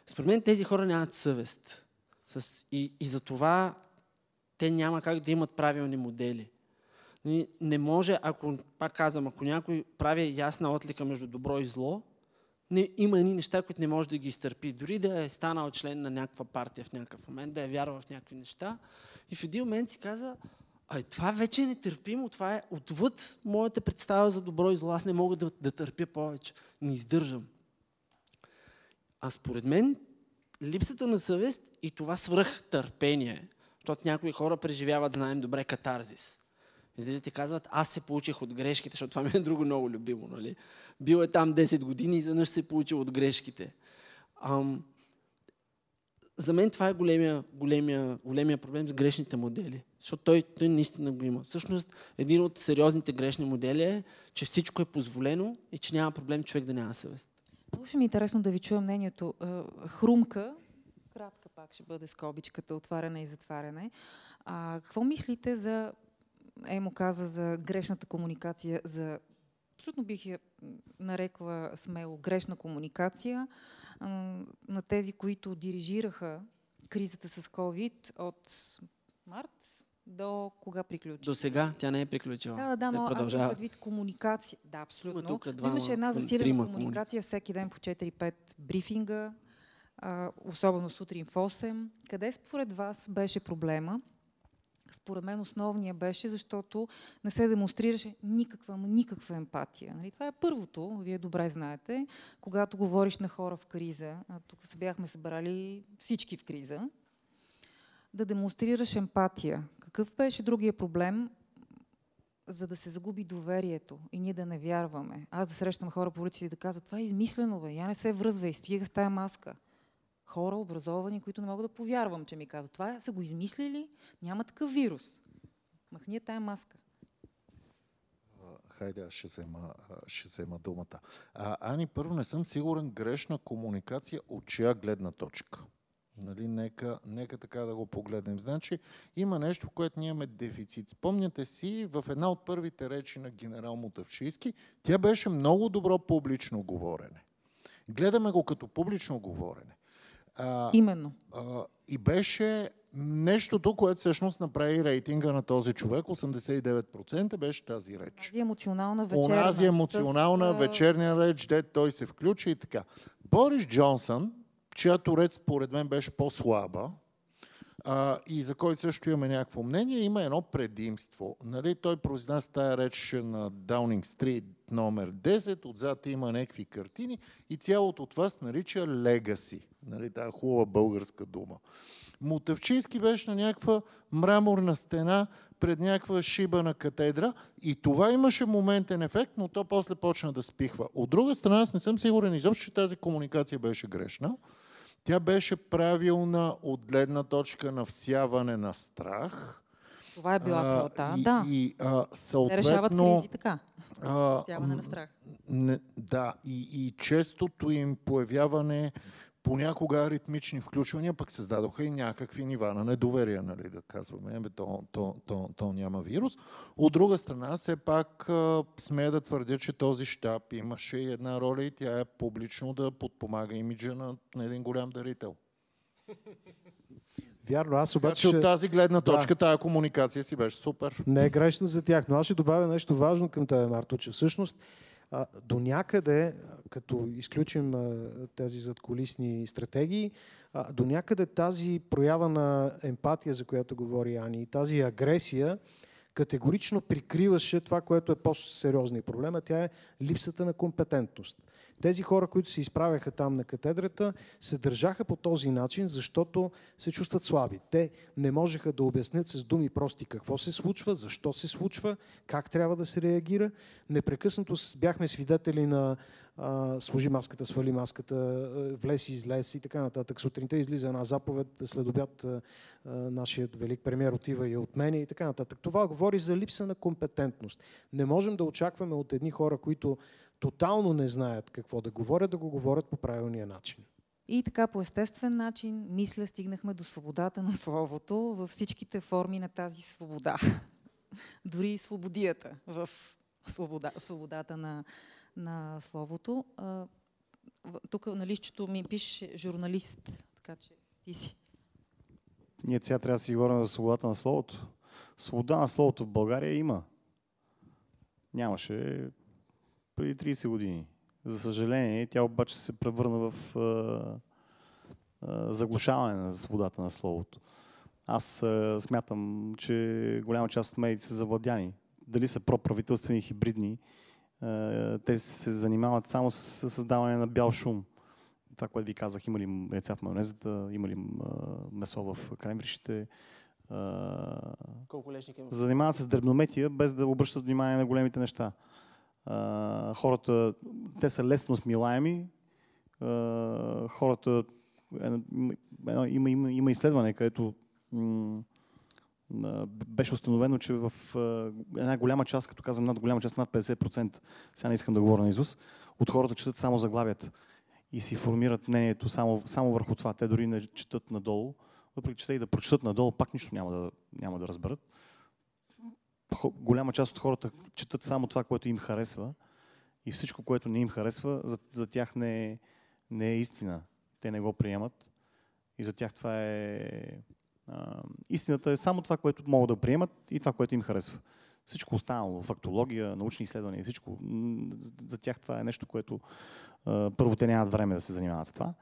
Според мен тези хора нямат съвест. И, и за това те няма как да имат правилни модели. Нали, Не може, ако, пак казвам, ако някой прави ясна отлика между добро и зло, не, има едни неща, които не може да ги изтърпи. Дори да е станал член на някаква партия в някакъв момент, да е вярва в някакви неща. И в един момент си каза, Ай, това вече е нетърпимо, това е отвъд моята представа за добро и зло. Аз не мога да, да търпя повече. Не издържам. А според мен, липсата на съвест и това свръх търпение, защото някои хора преживяват, знаем добре, катарзис. Излизат и казват, аз се получих от грешките, защото това ми е друго много любимо. Нали? Бил е там 10 години и изведнъж се получил от грешките. Ам, за мен това е големия, големия, големия проблем с грешните модели. Защото той, той наистина го има. Всъщност, един от сериозните грешни модели е, че всичко е позволено и че няма проблем човек да няма съвест. Много ми е интересно да ви чуя мнението. Е, Хрумка, кратка пак ще бъде скобичката, отваряне и затваряне. А, какво мислите за, Емо каза, за грешната комуникация, за абсолютно бих я нарекла смело грешна комуникация на тези, които дирижираха кризата с COVID от март до кога приключи? До сега тя не е приключила. Да, да, но аз имам предвид комуникация. Да, абсолютно. Има тук двама, имаше една засилена комуни- комуникация всеки ден по 4-5 брифинга, а, особено сутрин в 8. Къде според вас беше проблема? Според мен основния беше, защото не се демонстрираше никаква, никаква емпатия. Нали? Това е първото, вие добре знаете, когато говориш на хора в криза, а тук се бяхме събрали всички в криза, да демонстрираш емпатия. Какъв беше другия проблем? за да се загуби доверието и ние да не вярваме. Аз да срещам хора по улиците и да казват, това е измислено, бе, я не се връзвай, стига с тая маска. Хора, образовани, които не мога да повярвам, че ми казват, това са го измислили, няма такъв вирус. Махни я тая маска. Хайде, аз ще взема, ще взема думата. А, Ани, първо не съм сигурен грешна комуникация от чия гледна точка. Нали, нека, нека така да го погледнем. Значи има нещо, в което ние имаме дефицит. Спомняте си, в една от първите речи на генерал Мотавчийски, тя беше много добро публично говорене. Гледаме го като публично говорене. А, Именно. А, и беше нещото, което всъщност направи рейтинга на този човек, 89% беше тази реч. Тази емоционална вечерна. Онази емоционална с, вечерня реч, де той се включи и така. Борис Джонсън, чиято реч според мен беше по-слаба, а, и за който също имаме някакво мнение, има едно предимство. Нали, той произнася тая реч на Даунинг Стрит номер 10, отзад има някакви картини и цялото от вас нарича легаси. Нали, тази хубава българска дума. Мутавчийски беше на някаква мраморна стена пред някаква шибана катедра и това имаше моментен ефект, но то после почна да спихва. От друга страна, аз не съм сигурен изобщо, че тази комуникация беше грешна. Тя беше правилна от гледна точка на всяване на страх. Това е била целта, и, да. И, а, съответно, решават кризи така. А, всяване на страх. Не, да, и, и честото им появяване понякога аритмични включвания пък създадоха и някакви нива на недоверие, нали, да казваме, бе, то, то, то, то няма вирус. От друга страна, все пак смея да твърдя, че този щаб имаше и една роля и тя е публично да подпомага имиджа на, на един голям дарител. Вярно, аз обаче... Значи от тази гледна точка, да. тази комуникация си беше супер. Не е грешна за тях, но аз ще добавя нещо важно към тази Марто, че всъщност до някъде, като изключим тези задколисни стратегии, до някъде тази проява на емпатия, за която говори Ани, тази агресия, категорично прикриваше това, което е по-сериозният проблем, а тя е липсата на компетентност. Тези хора, които се изправяха там на катедрата, се държаха по този начин, защото се чувстват слаби. Те не можеха да обяснят с думи прости какво се случва, защо се случва, как трябва да се реагира. Непрекъснато бяхме свидетели на а, сложи маската, свали маската, влез излез и така нататък. Сутринта излиза една заповед, след обяд нашият велик премьер отива и от мене и така нататък. Това говори за липса на компетентност. Не можем да очакваме от едни хора, които тотално не знаят какво да говорят, да го говорят по правилния начин. И така по естествен начин, мисля, стигнахме до свободата на словото във всичките форми на тази свобода. <laughs> Дори и свободията в свобода, свободата на, на словото. тук на лището ми пише журналист, така че ти си. Ние сега трябва да си говорим за свободата на словото. Свобода на словото в България има. Нямаше преди 30 години. За съжаление, тя обаче се превърна в а, а, заглушаване на свободата на словото. Аз а, смятам, че голяма част от медиите са завладяни. Дали са проправителствени, хибридни, а, те се занимават само с създаване на бял шум. Това, което ви казах, има ли яйца в майонезата, има ли месо в кремвришите, Колко лешник има? Занимават се с дребнометия, без да обръщат внимание на големите неща хората, те са лесно смилаеми, хората, едно, има, има, има изследване, където беше установено, че в една голяма част, като казвам над голяма част, над 50%, сега не искам да говоря на Изус, от хората четат само заглавията и си формират мнението само, само върху това. Те дори не четат надолу, въпреки че те и да прочетат надолу, пак нищо няма да, няма да разберат голяма част от хората четат само това, което им харесва и всичко, което не им харесва, за, за тях не е, не е истина. Те не го приемат и за тях това е... А, истината е само това, което могат да приемат и това, което им харесва. Всичко останало, фактология, научни изследвания, всичко, за тях това е нещо, което а, първо те нямат време да се занимават с това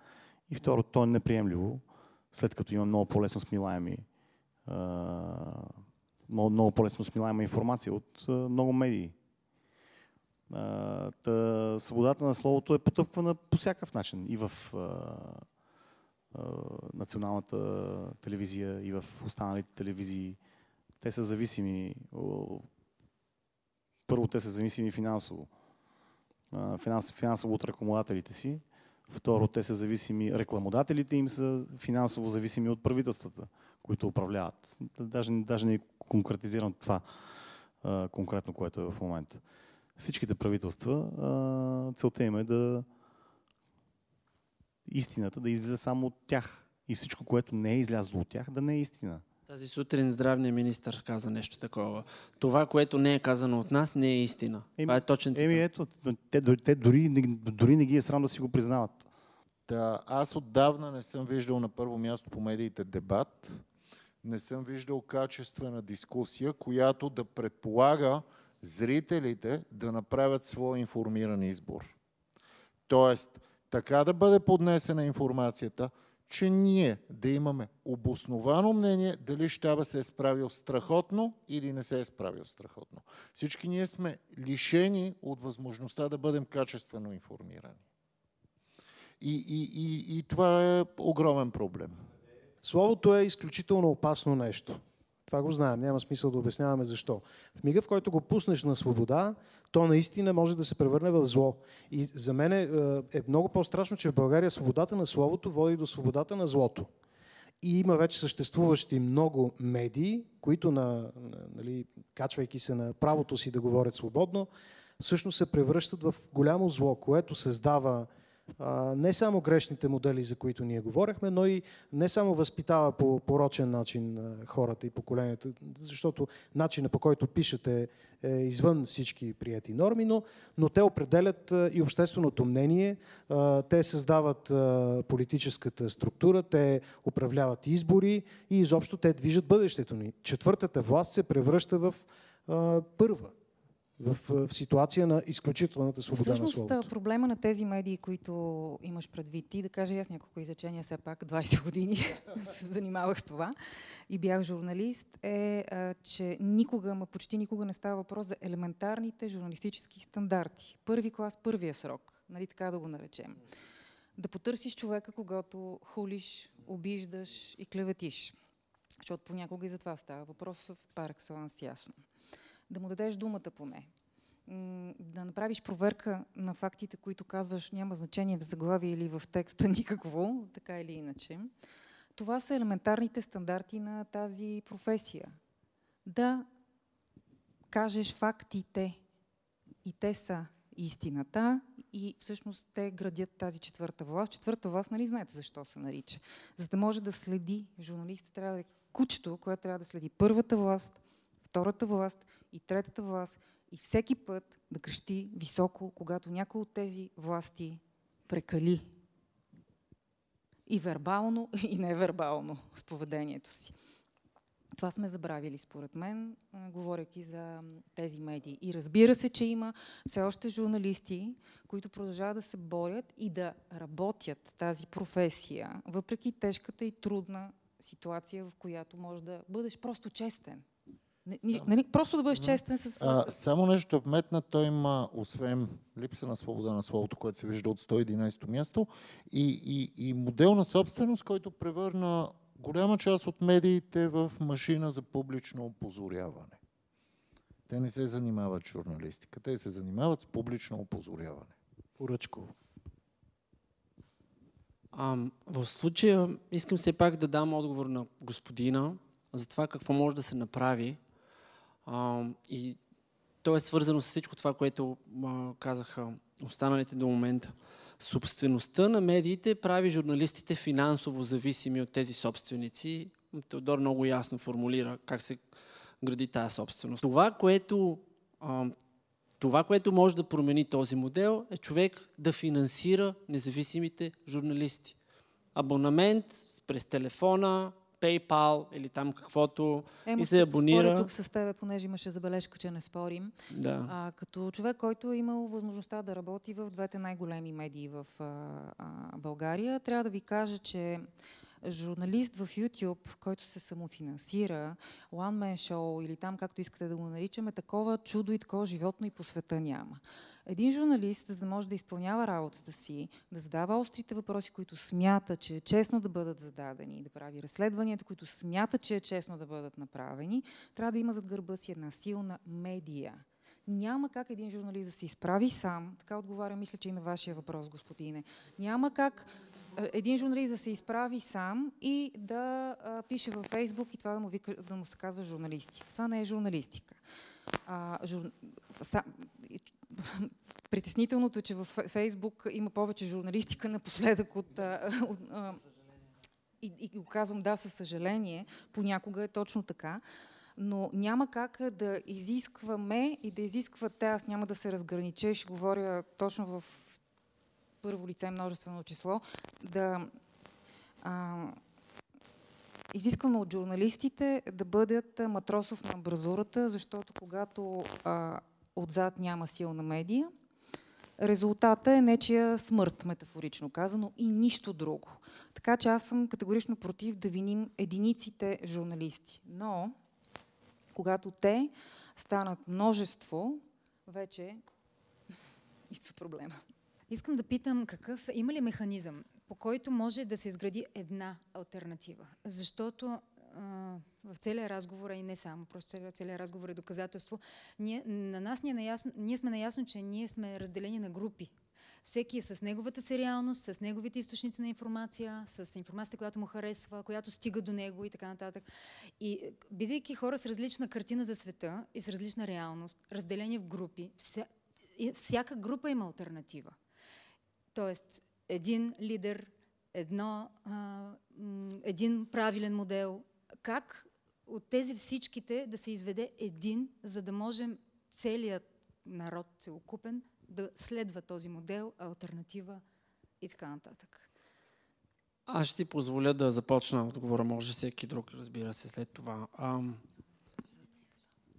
и второ, то е неприемливо, след като има много по-лесно смилаеми а, много, много по-лесно смилаема информация от много медии. та, свободата на словото е потъпквана по всякакъв начин. И в националната телевизия, и в останалите телевизии. Те са зависими. Първо, те са зависими финансово. Финанс, финансово от рекламодателите си. Второ, те са зависими, рекламодателите им са финансово зависими от правителствата, които управляват. Даже, даже не конкретизирам това а, конкретно, което е в момента. Всичките правителства, а, целта им е да истината да излиза само от тях и всичко, което не е излязло от тях, да не е истина. Тази сутрин здравният министр каза нещо такова. Това, което не е казано от нас, не е истина. Еми, Това е точен цитат. Еми ето, те, те дори, дори не ги е срам да си го признават. Да, аз отдавна не съм виждал на първо място по медиите дебат, не съм виждал качествена дискусия, която да предполага зрителите да направят своя информиран избор. Тоест, така да бъде поднесена информацията, че ние да имаме обосновано мнение дали щаба се е справил страхотно или не се е справил страхотно. Всички ние сме лишени от възможността да бъдем качествено информирани. И, и, и, и това е огромен проблем. Словото е изключително опасно нещо. Това го знаем, няма смисъл да обясняваме защо. В мига, в който го пуснеш на свобода, то наистина може да се превърне в зло. И за мен е, е много по-страшно, че в България свободата на словото води до свободата на злото. И има вече съществуващи много медии, които, на, нали, качвайки се на правото си да говорят свободно, всъщност се превръщат в голямо зло, което създава не само грешните модели, за които ние говорихме, но и не само възпитава по порочен начин хората и поколенията, защото начинът по който пишете е извън всички прияти норми, но, но те определят и общественото мнение, те създават политическата структура, те управляват избори и изобщо те движат бъдещето ни. Четвъртата власт се превръща в първа в, в ситуация на изключителната свобода Всъщност, на словото. проблема на тези медии, които имаш предвид ти, да кажа аз няколко изречения, все пак 20 <laughs> години се занимавах с това и бях журналист, е, а, че никога, ма почти никога не става въпрос за елементарните журналистически стандарти. Първи клас, първия срок, нали така да го наречем. Да потърсиш човека, когато хулиш, обиждаш и клеветиш. Защото понякога и за това става въпрос в пар екселанс ясно да му дадеш думата поне. Да направиш проверка на фактите, които казваш, няма значение в заглавие или в текста <laughs> никакво, така или иначе. Това са елементарните стандарти на тази професия. Да кажеш фактите. И те са истината и всъщност те градят тази четвърта власт. Четвърта власт, нали знаете защо се нарича? За да може да следи, журналистът трябва да е кучето, което трябва да следи първата власт, втората власт и третата власт и всеки път да крещи високо, когато някой от тези власти прекали. И вербално, <laughs> и невербално с поведението си. Това сме забравили, според мен, говоряки за тези медии. И разбира се, че има все още журналисти, които продължават да се борят и да работят тази професия, въпреки тежката и трудна ситуация, в която може да бъдеш просто честен. Не, нали, просто да бъдеш честен с... А, само нещо вметна, той има, освен липса на свобода на словото, което се вижда от 111-то място, и, и, и модел на собственост, който превърна голяма част от медиите в машина за публично опозоряване. Те не се занимават с журналистика, те се занимават с публично опозоряване. Поръчково. А, в случая искам все пак да дам отговор на господина за това какво може да се направи, и то е свързано с всичко това, което казаха останалите до момента. Собствеността на медиите прави журналистите финансово зависими от тези собственици. Теодор много ясно формулира как се гради тази собственост. Това, което, това, което може да промени този модел, е човек да финансира независимите журналисти. Абонамент през телефона, PayPal или там каквото Емо, и се абонира. тук с тебе, понеже имаше забележка, че не спорим. Да. А, като човек, който е имал възможността да работи в двете най-големи медии в а, а, България, трябва да ви кажа, че журналист в YouTube, който се самофинансира, one man show или там както искате да го наричаме, такова чудо и такова животно и по света няма. Един журналист, за да може да изпълнява работата си, да задава острите въпроси, които смята, че е честно да бъдат зададени, да прави разследванията, които смята, че е честно да бъдат направени, трябва да има зад гърба си една силна медия. Няма как един журналист да се изправи сам, така отговаря, мисля, че и на вашия въпрос, господине. Няма как един журналист да се изправи сам и да а, пише във Фейсбук и това да му, вика, да му се казва журналистика. Това не е журналистика. А, жур... <laughs> Притеснителното че в Фейсбук има повече журналистика напоследък от, <laughs> от и, и го казвам да със съжаление, понякога е точно така, но няма как да изискваме и да изисквате, аз няма да се разгранича, ще говоря точно в първо лице множествено число, да а, изискваме от журналистите да бъдат матросов на бразурата, защото когато а, отзад няма силна медия, резултата е нечия смърт, метафорично казано, и нищо друго. Така че аз съм категорично против да виним единиците журналисти. Но, когато те станат множество, вече <laughs> идва проблема. Искам да питам какъв, има ли механизъм, по който може да се изгради една альтернатива? Защото в целия разговор, и не само, просто целият разговор е доказателство, ние, на нас ние, наясно, ние сме наясно, че ние сме разделени на групи. Всеки е с неговата сериалност, с неговите източници на информация, с информацията, която му харесва, която стига до него и така нататък. И бидейки хора с различна картина за света и с различна реалност, разделени в групи, вся, всяка група има альтернатива. Тоест, един лидер, едно, а, един правилен модел, как от тези всичките да се изведе един, за да можем целият народ целокупен да следва този модел, альтернатива и така нататък. Аз ще си позволя да започна отговора, може всеки друг, разбира се, след това. Ам,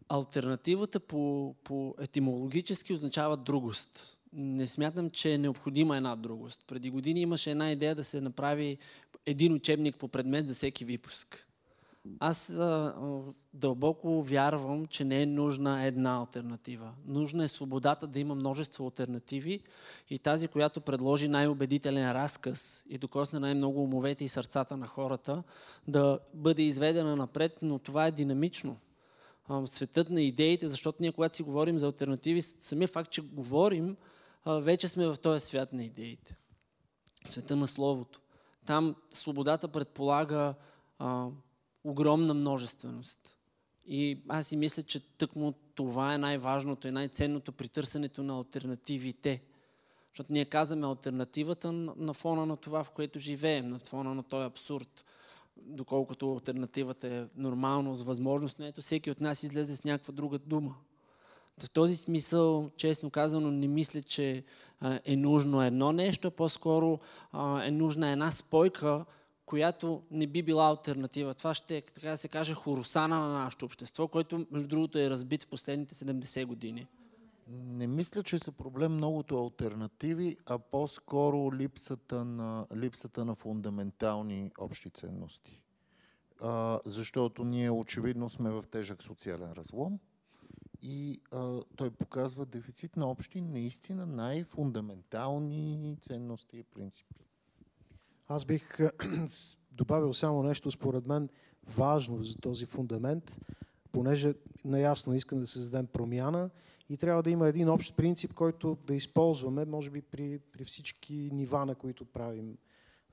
альтернативата по, по етимологически означава другост. Не смятам, че е необходима една другост. Преди години имаше една идея да се направи един учебник по предмет за всеки випуск. Аз а, дълбоко вярвам, че не е нужна една альтернатива. Нужна е свободата да има множество альтернативи и тази, която предложи най-убедителен разказ и докосне най-много умовете и сърцата на хората, да бъде изведена напред, но това е динамично. А, светът на идеите, защото ние, когато си говорим за альтернативи, самия факт, че говорим, а, вече сме в този свят на идеите. Света на Словото. Там свободата предполага а, огромна множественост. И аз си мисля, че тъкмо това е най-важното и най-ценното при търсенето на альтернативите. Защото ние казваме альтернативата на фона на това, в което живеем, на фона на този абсурд. Доколкото альтернативата е нормалност, възможност, но ето всеки от нас излезе с някаква друга дума. В този смисъл, честно казано, не мисля, че е нужно едно нещо, по-скоро е нужна една спойка, която не би била альтернатива. Това ще е, така да се каже, хоросана на нашето общество, което, между другото, е разбит в последните 70 години. Не мисля, че са проблем многото альтернативи, а по-скоро липсата на, липсата на фундаментални общи ценности. А, защото ние очевидно сме в тежък социален разлом и а, той показва дефицит на общи, наистина най-фундаментални ценности и принципи. Аз бих <clears throat> добавил само нещо, според мен, важно за този фундамент, понеже наясно искам да създадем промяна и трябва да има един общ принцип, който да използваме, може би при, при всички нива, на които правим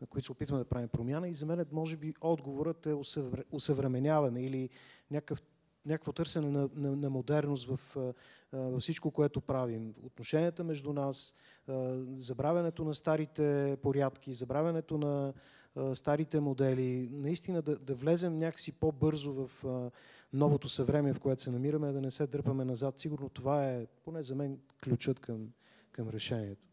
на които се опитваме да правим промяна. И за мен, може би, отговорът е усъвременяване или някакъв някакво търсене на, на, на модерност в, във всичко, което правим. Отношенията между нас, забравянето на старите порядки, забравянето на старите модели, наистина да, да влезем някакси по-бързо в новото съвремие, в което се намираме, да не се дърпаме назад. Сигурно това е, поне за мен, ключът към, към решението.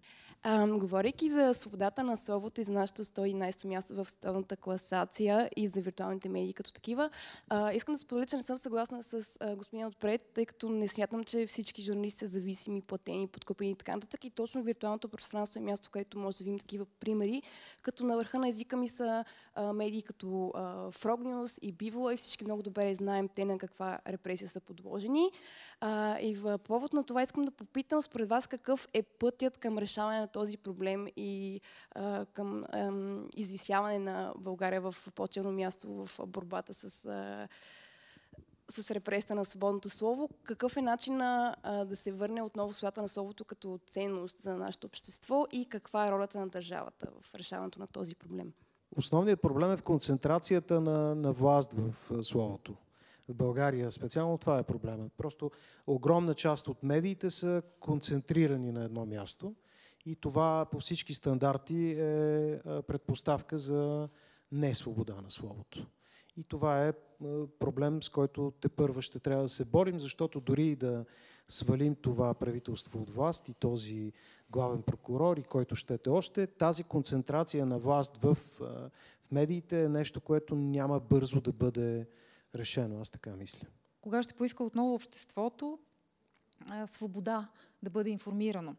А, говорейки за свободата на словото и за нашето 111 място в световната класация и за виртуалните медии като такива, а, искам да споделя, че не съм съгласна с а, господин отпред, тъй като не смятам, че всички журналисти са зависими, платени, подкупени и така нататък. И точно виртуалното пространство е място, където може да видим такива примери, като на върха на езика ми са а, медии като а, Frog News и Bivola и всички много добре знаем те на каква репресия са подложени. А, и в повод на това искам да попитам според вас какъв е пътят към решаване на този проблем и а, към а, извисяване на България в по-челно място в борбата с, а, с репресията на свободното слово. Какъв е начин а, да се върне отново свята на словото като ценност за нашето общество и каква е ролята на държавата в решаването на този проблем? Основният проблем е в концентрацията на, на власт в словото в България специално това е проблема. Просто огромна част от медиите са концентрирани на едно място и това по всички стандарти е предпоставка за не свобода на словото. И това е проблем, с който те първа ще трябва да се борим, защото дори да свалим това правителство от власт и този главен прокурор и който щете още, тази концентрация на власт в, в медиите е нещо, което няма бързо да бъде решено. Аз така мисля. Кога ще поиска отново обществото свобода да бъде информирано?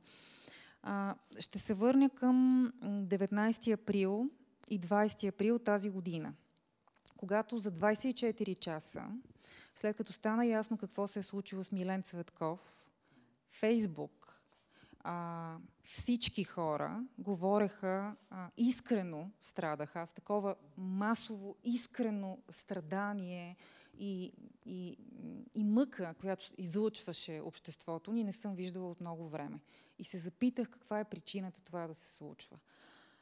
Ще се върня към 19 април и 20 април тази година, когато за 24 часа, след като стана ясно какво се е случило с Милен Цветков, Фейсбук, а, всички хора говореха а, искрено страдаха. Аз такова масово искрено страдание и, и, и мъка, която излъчваше обществото ни, не съм виждала от много време. И се запитах каква е причината това да се случва.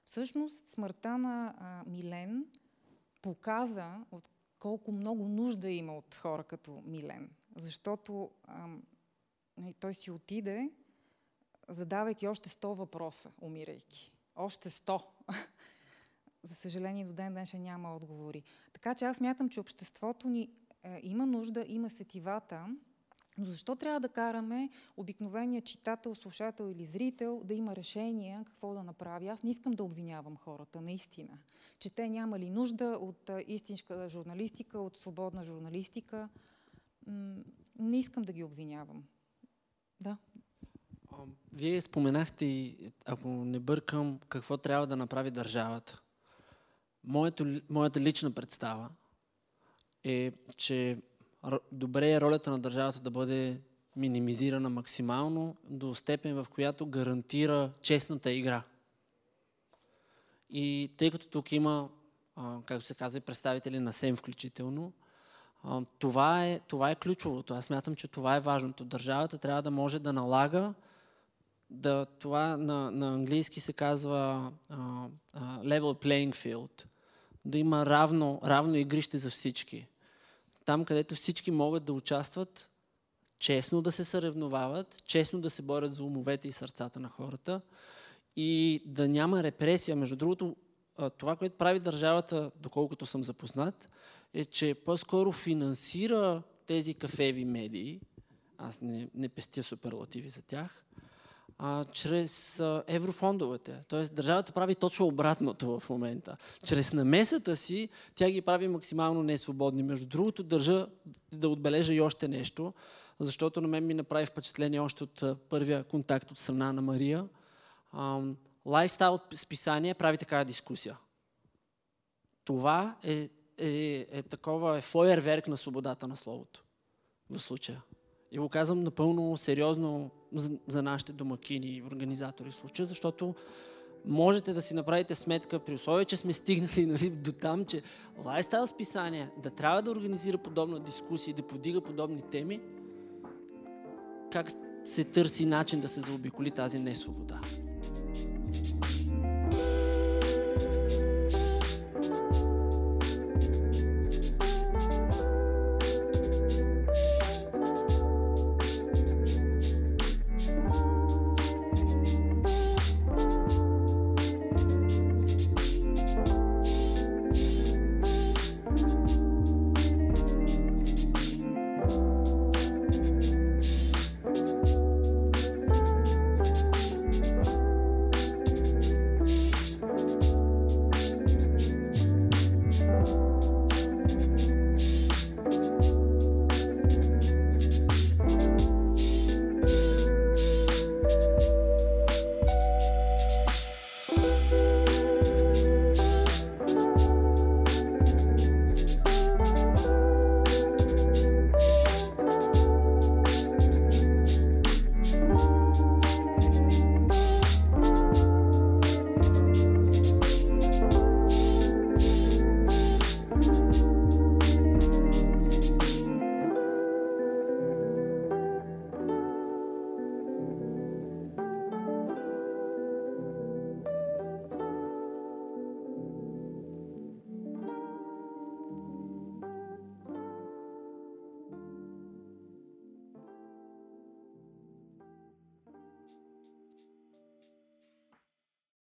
Всъщност смъртта на а, Милен показа от колко много нужда има от хора като Милен. Защото а, той си отиде, задавайки още 100 въпроса, умирайки. Още 100. <laughs> За съжаление, до ден днешен няма отговори. Така че аз мятам, че обществото ни е, има нужда, има сетивата, но защо трябва да караме обикновения читател, слушател или зрител да има решение какво да направи? Аз не искам да обвинявам хората, наистина. Че те нямали нужда от истинска журналистика, от свободна журналистика. Не искам да ги обвинявам. Да. Вие споменахте, ако не бъркам, какво трябва да направи държавата. Моето, моята лична представа е, че добре е ролята на държавата да бъде минимизирана максимално до степен, в която гарантира честната игра. И тъй като тук има, както се казва, представители на СЕМ включително, това е, това е ключовото. Аз мятам, че това е важното. Държавата трябва да може да налага да, това на, на английски се казва uh, uh, level playing field. Да има равно, равно игрище за всички там, където всички могат да участват, честно да се съревновават, честно да се борят за умовете и сърцата на хората и да няма репресия. Между другото, това, което прави държавата, доколкото съм запознат, е, че по-скоро финансира тези кафеви медии, аз не, не пестя суперлативи за тях, а, чрез а, еврофондовете. Тоест държавата прави точно обратното в момента. Чрез намесата си тя ги прави максимално несвободни. Между другото държа да отбележа и още нещо, защото на мен ми направи впечатление още от първия контакт от страна на Мария. лайфстайл списание прави такава дискусия. Това е, е, е такова е фойерверк на свободата на словото в случая. И го казвам напълно сериозно за, нашите домакини и организатори в случая, защото можете да си направите сметка при условие, че сме стигнали <laughs> нали, до там, че лайфстайл списание да трябва да организира подобна дискусия да повдига подобни теми, как се търси начин да се заобиколи тази несвобода.